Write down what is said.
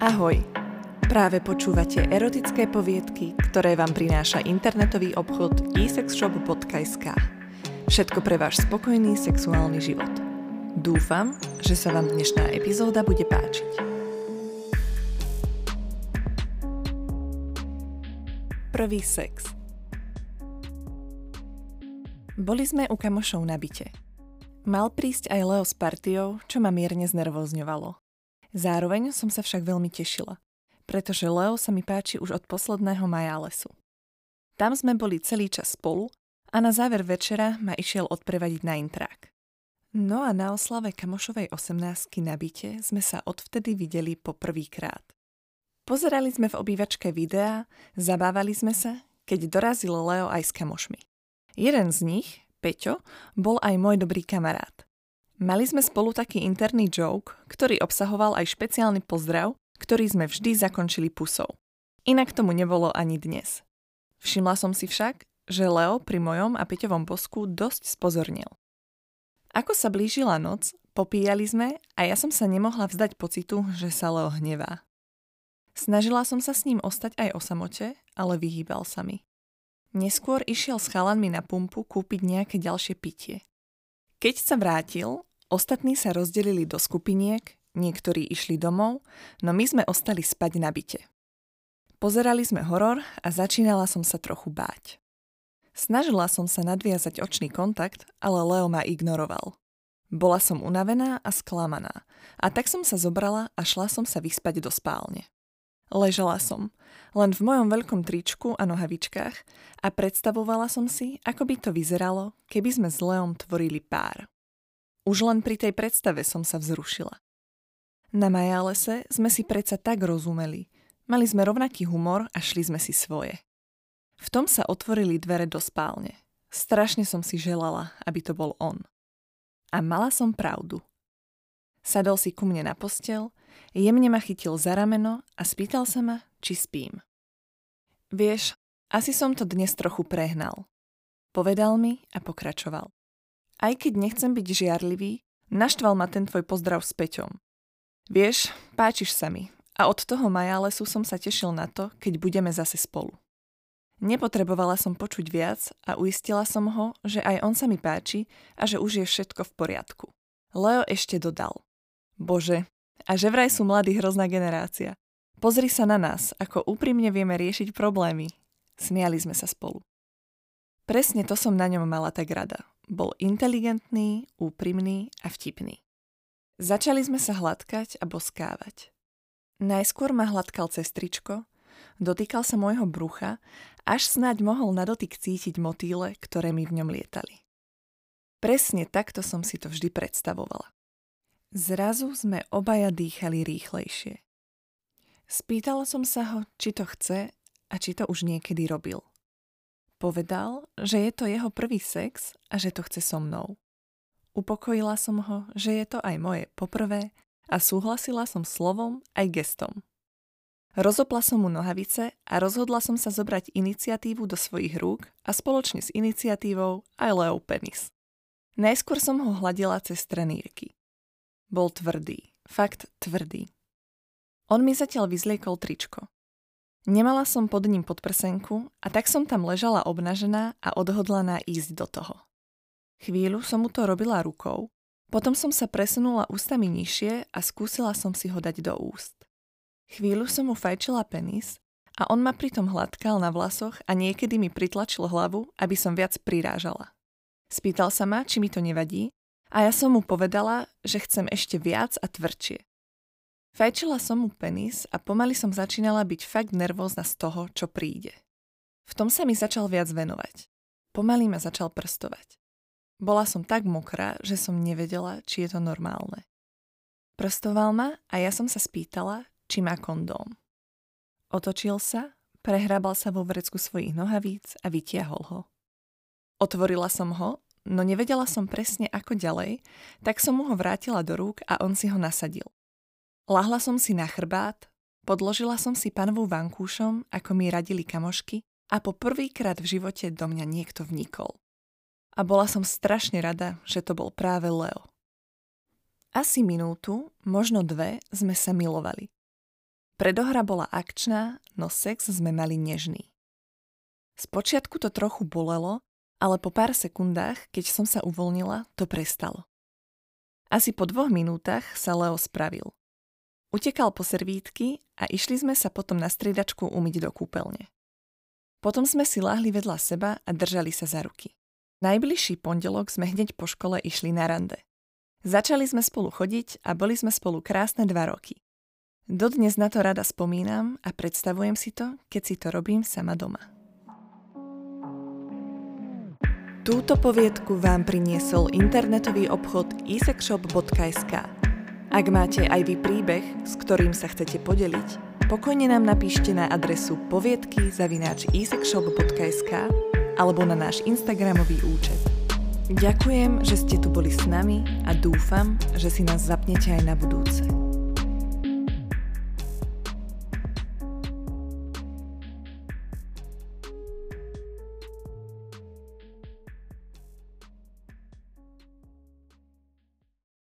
Ahoj! Práve počúvate erotické poviedky, ktoré vám prináša internetový obchod esexshop.sk. Všetko pre váš spokojný sexuálny život. Dúfam, že sa vám dnešná epizóda bude páčiť. Prvý sex Boli sme u kamošov na byte. Mal prísť aj Leo s partiou, čo ma mierne znervozňovalo. Zároveň som sa však veľmi tešila, pretože Leo sa mi páči už od posledného majálesu. Tam sme boli celý čas spolu a na záver večera ma išiel odprevadiť na intrák. No a na oslave kamošovej 18 na byte sme sa odvtedy videli po prvýkrát. Pozerali sme v obývačke videá, zabávali sme sa, keď dorazil Leo aj s kamošmi. Jeden z nich, Peťo, bol aj môj dobrý kamarát. Mali sme spolu taký interný joke, ktorý obsahoval aj špeciálny pozdrav, ktorý sme vždy zakončili pusou. Inak tomu nebolo ani dnes. Všimla som si však, že Leo pri mojom a Peťovom bosku dosť spozornil. Ako sa blížila noc, popíjali sme a ja som sa nemohla vzdať pocitu, že sa Leo hnevá. Snažila som sa s ním ostať aj o samote, ale vyhýbal sa mi. Neskôr išiel s chalanmi na pumpu kúpiť nejaké ďalšie pitie. Keď sa vrátil, Ostatní sa rozdelili do skupiniek, niektorí išli domov, no my sme ostali spať na byte. Pozerali sme horor a začínala som sa trochu báť. Snažila som sa nadviazať očný kontakt, ale Leo ma ignoroval. Bola som unavená a sklamaná a tak som sa zobrala a šla som sa vyspať do spálne. Ležala som, len v mojom veľkom tričku a nohavičkách a predstavovala som si, ako by to vyzeralo, keby sme s Leom tvorili pár. Už len pri tej predstave som sa vzrušila. Na Majálese sme si predsa tak rozumeli. Mali sme rovnaký humor a šli sme si svoje. V tom sa otvorili dvere do spálne. Strašne som si želala, aby to bol on. A mala som pravdu. Sadol si ku mne na postel, jemne ma chytil za rameno a spýtal sa ma, či spím. Vieš, asi som to dnes trochu prehnal. Povedal mi a pokračoval. Aj keď nechcem byť žiarlivý, naštval ma ten tvoj pozdrav s Peťom. Vieš, páčiš sa mi a od toho majálesu som sa tešil na to, keď budeme zase spolu. Nepotrebovala som počuť viac a uistila som ho, že aj on sa mi páči a že už je všetko v poriadku. Leo ešte dodal. Bože, a že vraj sú mladí hrozná generácia. Pozri sa na nás, ako úprimne vieme riešiť problémy. Smiali sme sa spolu. Presne to som na ňom mala tak rada. Bol inteligentný, úprimný a vtipný. Začali sme sa hladkať a boskávať. Najskôr ma hladkal cez tričko, dotýkal sa môjho brucha, až snáď mohol na dotyk cítiť motýle, ktoré mi v ňom lietali. Presne takto som si to vždy predstavovala. Zrazu sme obaja dýchali rýchlejšie. Spýtala som sa ho, či to chce a či to už niekedy robil. Povedal, že je to jeho prvý sex a že to chce so mnou. Upokojila som ho, že je to aj moje poprvé a súhlasila som slovom aj gestom. Rozopla som mu nohavice a rozhodla som sa zobrať iniciatívu do svojich rúk a spoločne s iniciatívou aj Leo penis. Najskôr som ho hladila cez trenírky. Bol tvrdý, fakt tvrdý. On mi zatiaľ vyzliekol tričko. Nemala som pod ním podprsenku a tak som tam ležala obnažená a odhodlaná ísť do toho. Chvíľu som mu to robila rukou, potom som sa presunula ústami nižšie a skúsila som si ho dať do úst. Chvíľu som mu fajčila penis a on ma pritom hladkal na vlasoch a niekedy mi pritlačil hlavu, aby som viac prirážala. Spýtal sa ma, či mi to nevadí a ja som mu povedala, že chcem ešte viac a tvrdšie. Fajčila som mu penis a pomaly som začínala byť fakt nervózna z toho, čo príde. V tom sa mi začal viac venovať. Pomaly ma začal prstovať. Bola som tak mokrá, že som nevedela, či je to normálne. Prstoval ma a ja som sa spýtala, či má kondóm. Otočil sa, prehrabal sa vo vrecku svojich nohavíc a vytiahol ho. Otvorila som ho, no nevedela som presne ako ďalej, tak som mu ho vrátila do rúk a on si ho nasadil. Lahla som si na chrbát, podložila som si panovú vankúšom, ako mi radili kamošky a po prvýkrát v živote do mňa niekto vnikol. A bola som strašne rada, že to bol práve Leo. Asi minútu, možno dve, sme sa milovali. Predohra bola akčná, no sex sme mali nežný. Spočiatku to trochu bolelo, ale po pár sekundách, keď som sa uvoľnila, to prestalo. Asi po dvoch minútach sa Leo spravil. Utekal po servítky a išli sme sa potom na striedačku umyť do kúpeľne. Potom sme si láhli vedľa seba a držali sa za ruky. Najbližší pondelok sme hneď po škole išli na rande. Začali sme spolu chodiť a boli sme spolu krásne dva roky. Dodnes na to rada spomínam a predstavujem si to, keď si to robím sama doma. Túto poviedku vám priniesol internetový obchod isexshop.sk. Ak máte aj vy príbeh, s ktorým sa chcete podeliť, pokojne nám napíšte na adresu poviedky alebo na náš Instagramový účet. Ďakujem, že ste tu boli s nami a dúfam, že si nás zapnete aj na budúce.